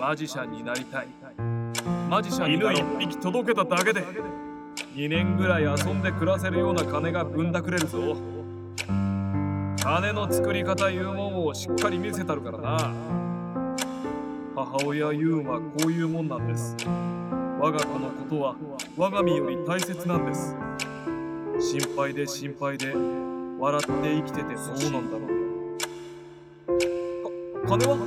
マジシャンになりたい。マジシャンになろう。犬一匹届けただけで2年ぐらい遊んで暮らせるような金がぶんだくれるぞ。金の作り方いうもんをしっかり見せたるからな。母親言うんはこういうもんなんです。我が子のことは我が身より大切なんです。心配で心配で笑って生きててそうなんだろう。金は？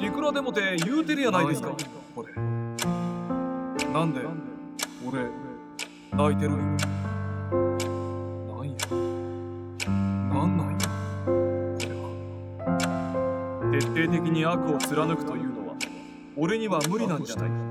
いくらでもて言うてるやないですか。これ。なんで？俺泣いてる。んやなんや？なんなんや？これは。徹底的に悪を貫くというのは俺には無理なんじゃない。か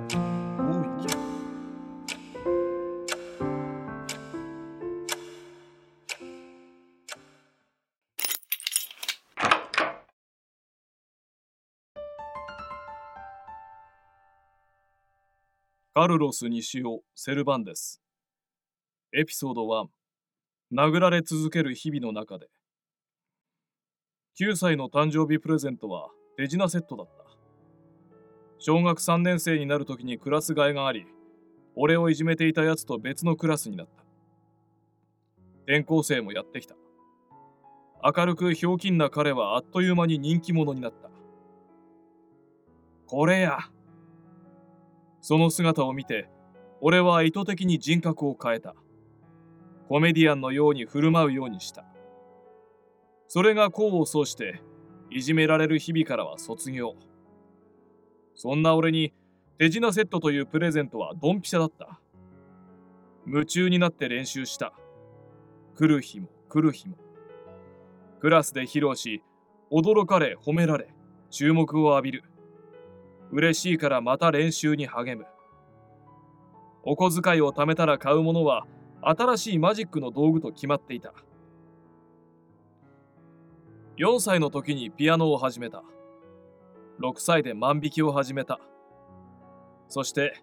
カルロス西尾セルバンデス。エピソード1殴られ続ける日々の中で。9歳の誕生日プレゼントは手品セットだった。小学3年生になる時にクラス替えがあり俺をいじめていたやつと別のクラスになった。転校生もやってきた。明るくひょうきんな彼はあっという間に人気者になった。これや。その姿を見て俺は意図的に人格を変えた。コメディアンのように振る舞うようにした。それが功を奏していじめられる日々からは卒業。そんな俺に手品セットというプレゼントはドンピシャだった。夢中になって練習した。来る日も来る日も。クラスで披露し驚かれ褒められ注目を浴びる。嬉しいからまた練習に励む。お小遣いを貯めたら買うものは新しいマジックの道具と決まっていた。4歳の時にピアノを始めた。6歳で万引きを始めた。そして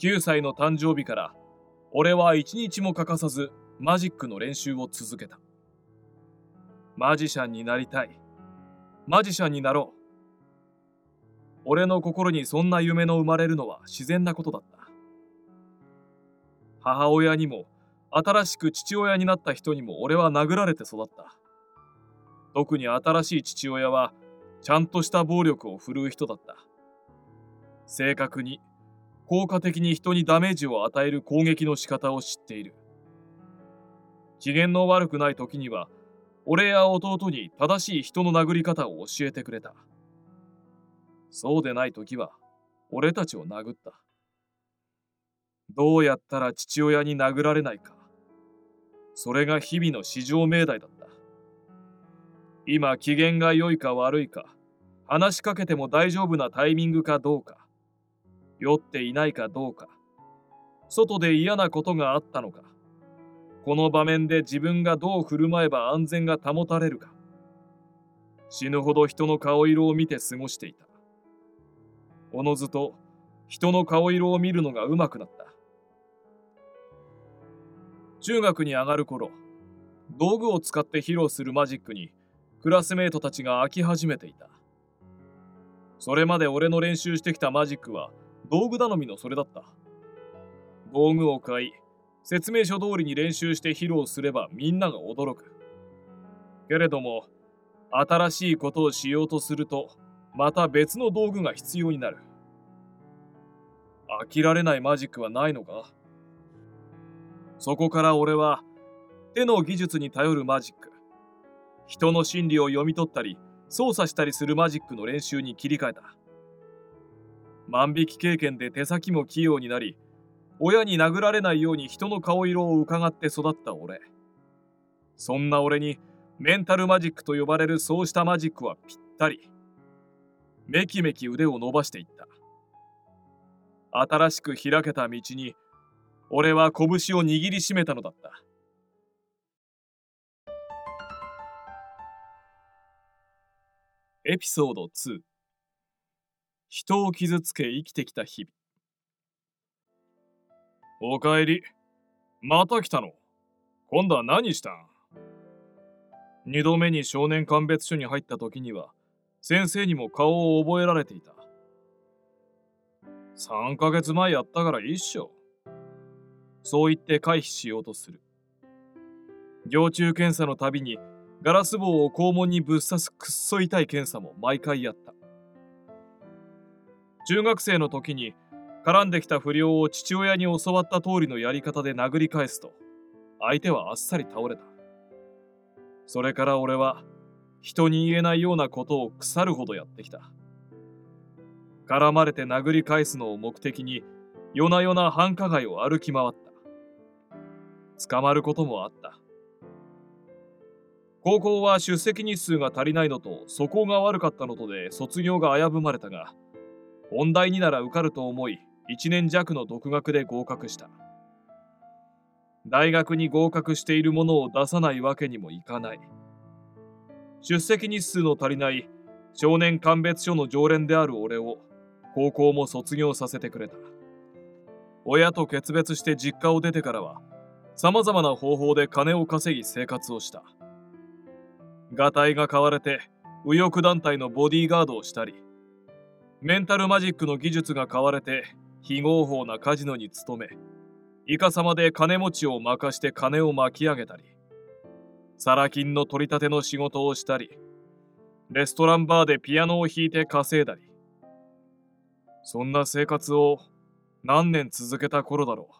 9歳の誕生日から俺は一日も欠かさずマジックの練習を続けた。マジシャンになりたい。マジシャンになろう。俺の心にそんな夢の生まれるのは自然なことだった。母親にも新しく父親になった人にも俺は殴られて育った。特に新しい父親はちゃんとした暴力を振るう人だった。正確に効果的に人にダメージを与える攻撃の仕方を知っている。機嫌の悪くない時には俺や弟に正しい人の殴り方を教えてくれた。そうでない時は俺たちを殴った。どうやったら父親に殴られないか。それが日々の至上命題だった。今機嫌が良いか悪いか話しかけても大丈夫なタイミングかどうか酔っていないかどうか外で嫌なことがあったのかこの場面で自分がどう振る舞えば安全が保たれるか死ぬほど人の顔色を見て過ごしていた。おのずと人の顔色を見るのがうまくなった。中学に上がる頃道具を使って披露するマジックにクラスメートたちが飽き始めていた。それまで俺の練習してきたマジックは道具頼みのそれだった。道具を買い説明書通りに練習して披露すればみんなが驚く。けれども新しいことをしようとするとまた別の道具が必要になる。飽きられないマジックはないのか？そこから俺は手の技術に頼るマジック。人の心理を読み取ったり操作したりするマジックの練習に切り替えた。万引き経験で手先も器用になり親に殴られないように人の顔色を伺って育った俺。そんな俺にメンタルマジックと呼ばれるそうしたマジックはぴったり。めきめき腕を伸ばしていった。新しく開けた道に俺は拳を握りしめたのだった。エピソード2人を傷つけ生きてきた日々。おかえり。また来たの。今度は何したん？二度目に少年鑑別所に入った時には先生にも顔を覚えられていた3ヶ月前やったからいいっしょ。そう言って回避しようとする。行中検査のたびにガラス棒を肛門にぶっ刺すくっそ痛い検査も毎回やった。中学生の時に絡んできた不良を父親に教わった通りのやり方で殴り返すと相手はあっさり倒れた。それから俺は人に言えないようなことを腐るほどやってきた。絡まれて殴り返すのを目的に夜な夜な繁華街を歩き回った。捕まることもあった。高校は出席日数が足りないのと素行が悪かったのとで卒業が危ぶまれたが、音大になら受かると思い1年弱の独学で合格した。大学に合格しているものを出さないわけにもいかない。出席日数の足りない少年鑑別所の常連である俺を高校も卒業させてくれた。親と決別して実家を出てからは、様々な方法で金を稼ぎ生活をした。がたいが買われて右翼団体のボディーガードをしたり、メンタルマジックの技術が買われて非合法なカジノに勤め、イカサマで金持ちを任して金を巻き上げたり、サラ金の取り立ての仕事をしたり、レストランバーでピアノを弾いて稼いだり、そんな生活を何年続けた頃だろ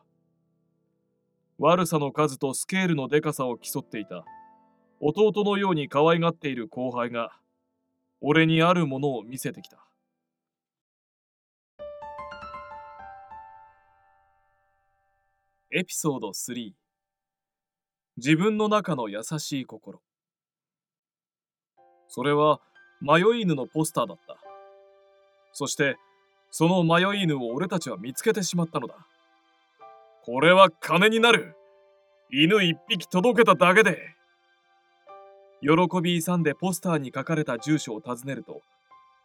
う。悪さの数とスケールのでかさを競っていた弟のように可愛がっている後輩が俺にあるものを見せてきた。エピソード3自分の中の優しい心それは迷い犬のポスターだったそしてその迷い犬を俺たちは見つけてしまったのだ。これは金になる犬一匹届けただけで喜び勇んでポスターに書かれた住所を訪ねると、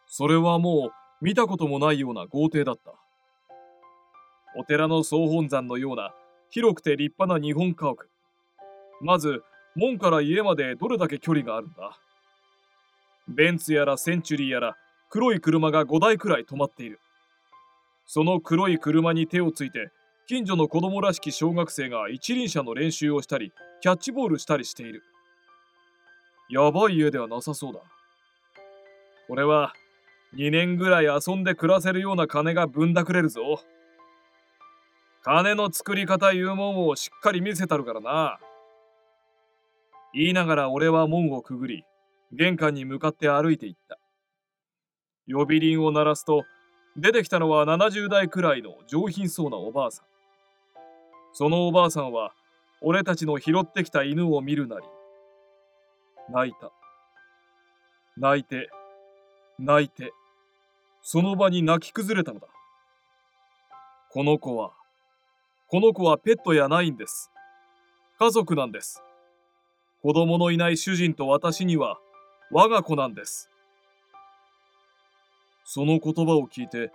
それはもう見たこともないような豪邸だった。お寺の総本山のような広くて立派な日本家屋。まず、門から家までどれだけ距離があるんだ？ベンツやらセンチュリーやら黒い車が5台くらい止まっている。その黒い車に手をついて近所の子供らしき小学生が一輪車の練習をしたりキャッチボールしたりしている。やばい家ではなさそうだ。これは2年ぐらい遊んで暮らせるような金がぶんだくれるぞ。金の作り方いうもんをしっかり見せたるからな。言いながら俺は門をくぐり玄関に向かって歩いていった呼び鈴を鳴らすと出てきたのは70代くらいの上品そうなおばあさん。そのおばあさんは、俺たちの拾ってきた犬を見るなり、泣いた。泣いて、泣いて、その場に泣き崩れたのだ。この子は、この子はペットやないんです。家族なんです。子供のいない主人と私には我が子なんです。その言葉を聞いて、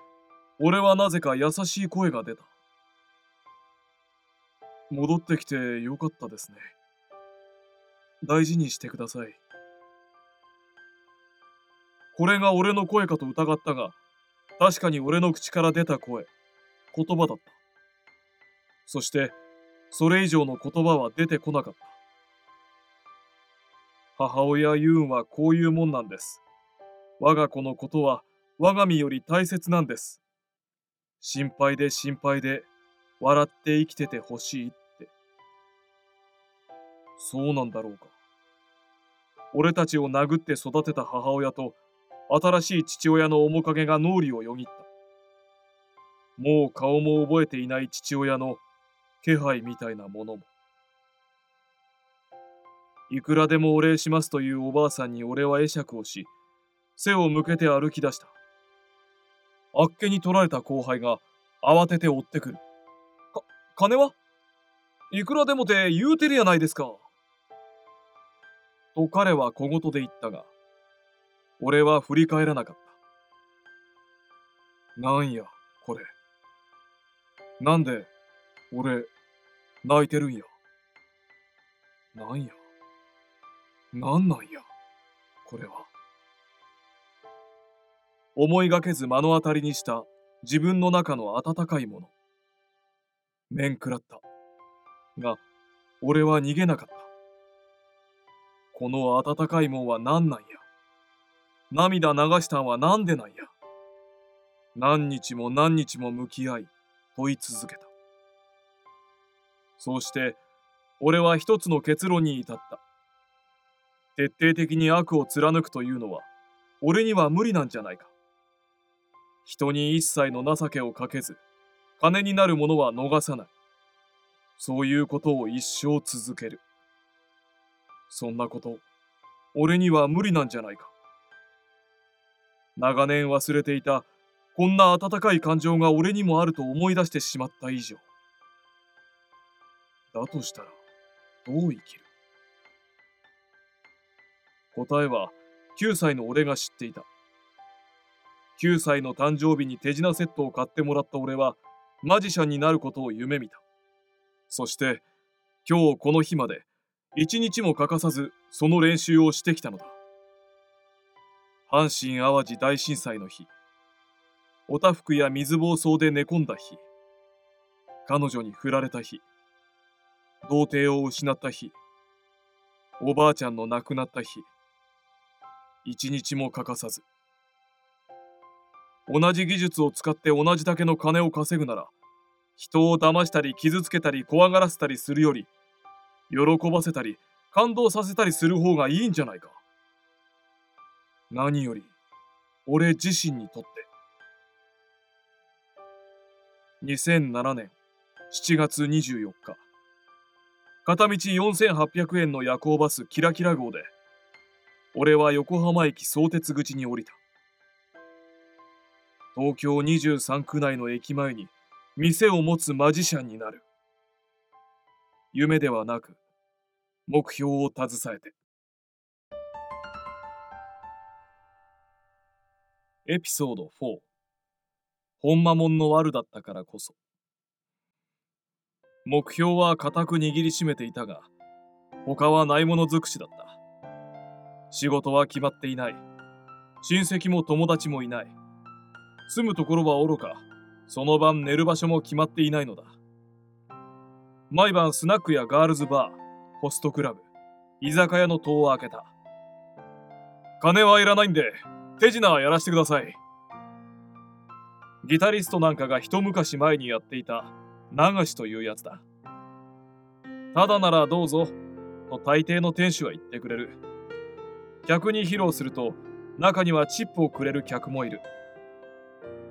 俺はなぜか優しい声が出た。戻ってきてよかったですね。大事にしてください。これが俺の声かと疑ったが、確かに俺の口から出た声、言葉だった。そして、それ以上の言葉は出てこなかった。母親ユーンはこういうもんなんです。我が子のことは我が身より大切なんです。心配で心配で笑って生きててほしいって。そうなんだろうか。俺たちを殴って育てた母親と新しい父親の面影が脳裏をよぎった。もう顔も覚えていない父親の気配みたいなものも。いくらでもお礼しますというおばあさんに俺は会釈をし、背を向けて歩き出した。あっけに取られた後輩が慌てて追ってくる。か、金は？いくらでもて言うてるやないですか。と彼は小言で言ったが、俺は振り返らなかった。なんや、これ。なんで、俺、泣いてるんや。なんや。なんなんや、これは。思いがけず目の当たりにした自分の中の温かいもの。面食らった。が、俺は逃げなかった。この温かいもんは何なんや？涙流したんはなんでなんや？何日も何日も向き合い、問い続けた。そうして、俺は一つの結論に至った。徹底的に悪を貫くというのは、俺には無理なんじゃないか。人に一切の情けをかけず、金になるものは逃さない。そういうことを一生続ける。そんなこと、俺には無理なんじゃないか。長年忘れていた、こんな温かい感情が俺にもあると思い出してしまった以上。だとしたら、どう生きる？答えは9歳の俺が知っていた。9歳の誕生日に手品セットを買ってもらった俺はマジシャンになることを夢見た。そして今日この日まで一日も欠かさずその練習をしてきたのだ。阪神・淡路大震災の日、おたふくや水暴走で寝込んだ日、彼女に振られた日、童貞を失った日、おばあちゃんの亡くなった日、一日も欠かさず。同じ技術を使って同じだけの金を稼ぐなら、人を騙したり傷つけたり怖がらせたりするより、喜ばせたり感動させたりする方がいいんじゃないか。何より、俺自身にとって。2007年7月24日。片道4800円の夜行バスキラキラ号で、俺は横浜駅相鉄口に降りた。東京23区内の駅前に店を持つマジシャンになる。夢ではなく、目標を携えて。エピソード4ほんまもんの悪だったからこそ。目標は固く握りしめていたが、他はないもの尽くしだった。仕事は決まっていない。親戚も友達もいない。住むところは愚か、その晩寝る場所も決まっていないのだ。毎晩スナックやガールズバー、ホストクラブ、居酒屋の戸を開けた。金はいらないんで、手品はやらせてください。ギタリストなんかが一昔前にやっていた流しというやつだ。ただならどうぞ、と大抵の店主は言ってくれる。客に披露すると、中にはチップをくれる客もいる。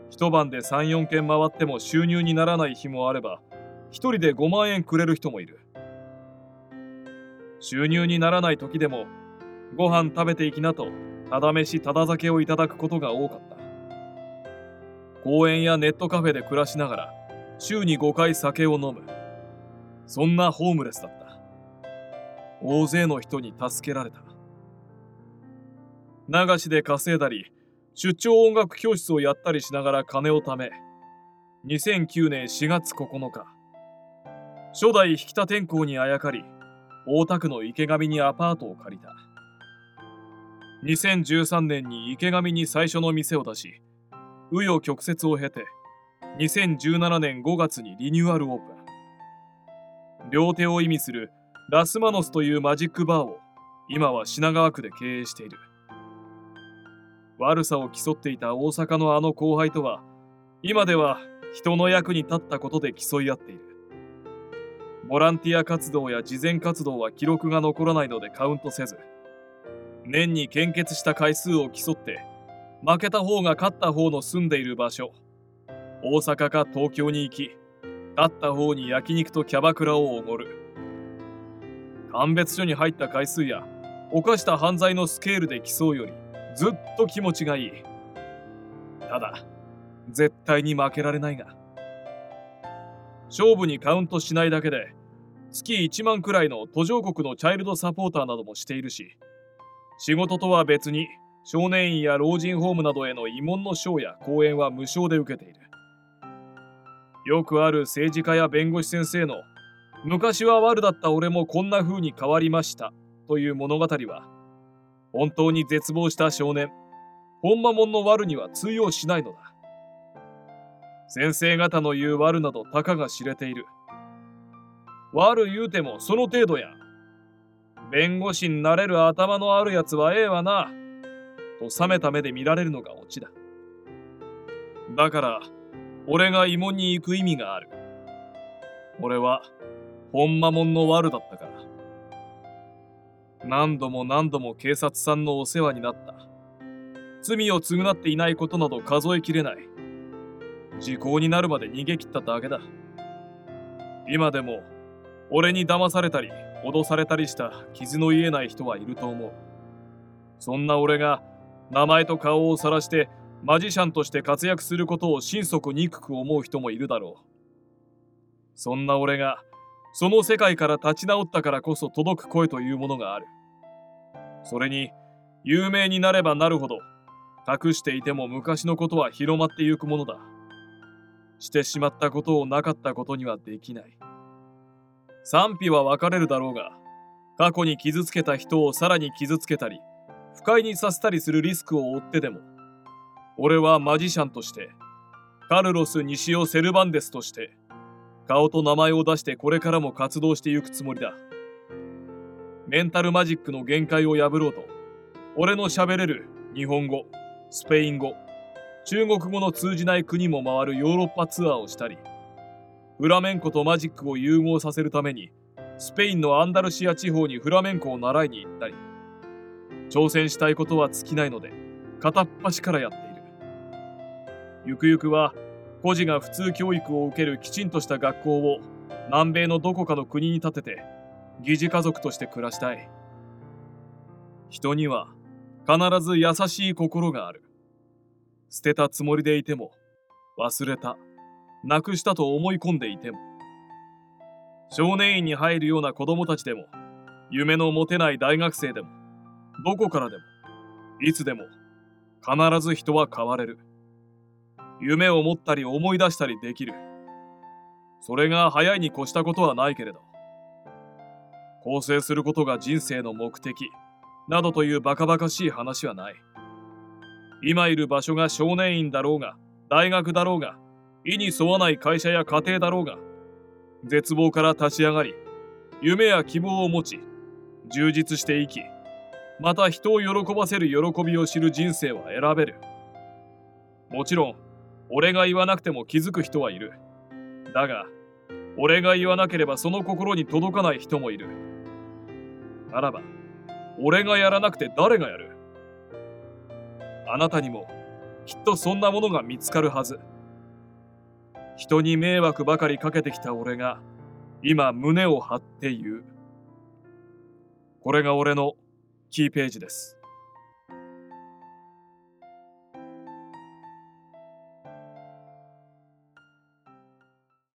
一晩で3、4軒回っても収入にならない日もあれば、一人で5万円くれる人もいる。収入にならない時でも、ご飯食べていきなと、ただ飯ただ酒をいただくことが多かった。公園やネットカフェで暮らしながら、週に5回酒を飲む。そんなホームレスだった。大勢の人に助けられた。流しで稼いだり、出張音楽教室をやったりしながら金を貯め、2009年4月9日、初代引田天候にあやかり、大田区の池上にアパートを借りた。2013年に池上に最初の店を出し、紆余曲折を経て、2017年5月にリニューアルオープン。両手を意味するラスマノスというマジックバーを今は品川区で経営している。悪さを競っていた大阪のあの後輩とは今では人の役に立ったことで競い合っている。ボランティア活動や慈善活動は記録が残らないのでカウントせず、年に献血した回数を競って負けた方が勝った方の住んでいる場所、大阪か東京に行き、勝った方に焼肉とキャバクラをおごる。鑑別所に入った回数や、犯した犯罪のスケールで競うより、ずっと気持ちがいい。ただ、絶対に負けられないが。勝負にカウントしないだけで、月1万くらいの途上国のチャイルドサポーターなどもしているし、仕事とは別に少年院や老人ホームなどへの慰問の賞や講演は無償で受けている。よくある政治家や弁護士先生の昔は悪だった俺もこんな風に変わりましたという物語は本当に絶望した少年本間もんの悪には通用しないのだ先生方の言う悪などたかが知れている。悪言うてもその程度や。弁護士になれる頭のあるやつはええわな。と冷めた目で見られるのがオチだ。だから、俺が慰問に行く意味がある。俺は、ほんまもんの悪だったから。何度も何度も警察さんのお世話になった。罪を償っていないことなど数えきれない。時効になるまで逃げ切っただけだ。今でも、俺に騙されたり、脅されたりした傷の癒えない人はいると思う。そんな俺が、名前と顔を晒してマジシャンとして活躍することを心底憎く思う人もいるだろう。そんな俺が、その世界から立ち直ったからこそ届く声というものがある。それに、有名になればなるほど、隠していても昔のことは広まってゆくものだ。してしまったことをなかったことにはできない。賛否は分かれるだろうが、過去に傷つけた人をさらに傷つけたり、不快にさせたりするリスクを負ってでも、俺はマジシャンとして、カルロス・西尾・セルバンデスとして、顔と名前を出してこれからも活動していくつもりだ。メンタルマジックの限界を破ろうと、俺の喋れる日本語、スペイン語、中国語の通じない国も回るヨーロッパツアーをしたり、フラメンコとマジックを融合させるために、スペインのアンダルシア地方にフラメンコを習いに行ったり、挑戦したいことは尽きないので、片っ端からやっている。ゆくゆくは、孤児が普通教育を受けるきちんとした学校を南米のどこかの国に建てて疑似家族として暮らしたい人には必ず優しい心がある捨てたつもりでいても忘れたなくしたと思い込んでいても少年院に入るような子供たちでも夢の持てない大学生でもどこからでもいつでも必ず人は変われる夢を持ったり思い出したりできる。それが早いに越したことはないけれど。更生することが人生の目的、などというバカバカしい話はない。今いる場所が少年院だろうが、大学だろうが、意に沿わない会社や家庭だろうが、絶望から立ち上がり、夢や希望を持ち、充実して生き、また人を喜ばせる喜びを知る人生は選べる。もちろん、俺が言わなくても気づく人はいる。だが、俺が言わなければその心に届かない人もいる。ならば、俺がやらなくて誰がやる？あなたにも、きっとそんなものが見つかるはず。人に迷惑ばかりかけてきた俺が、今胸を張って言う。これが俺のキーページです。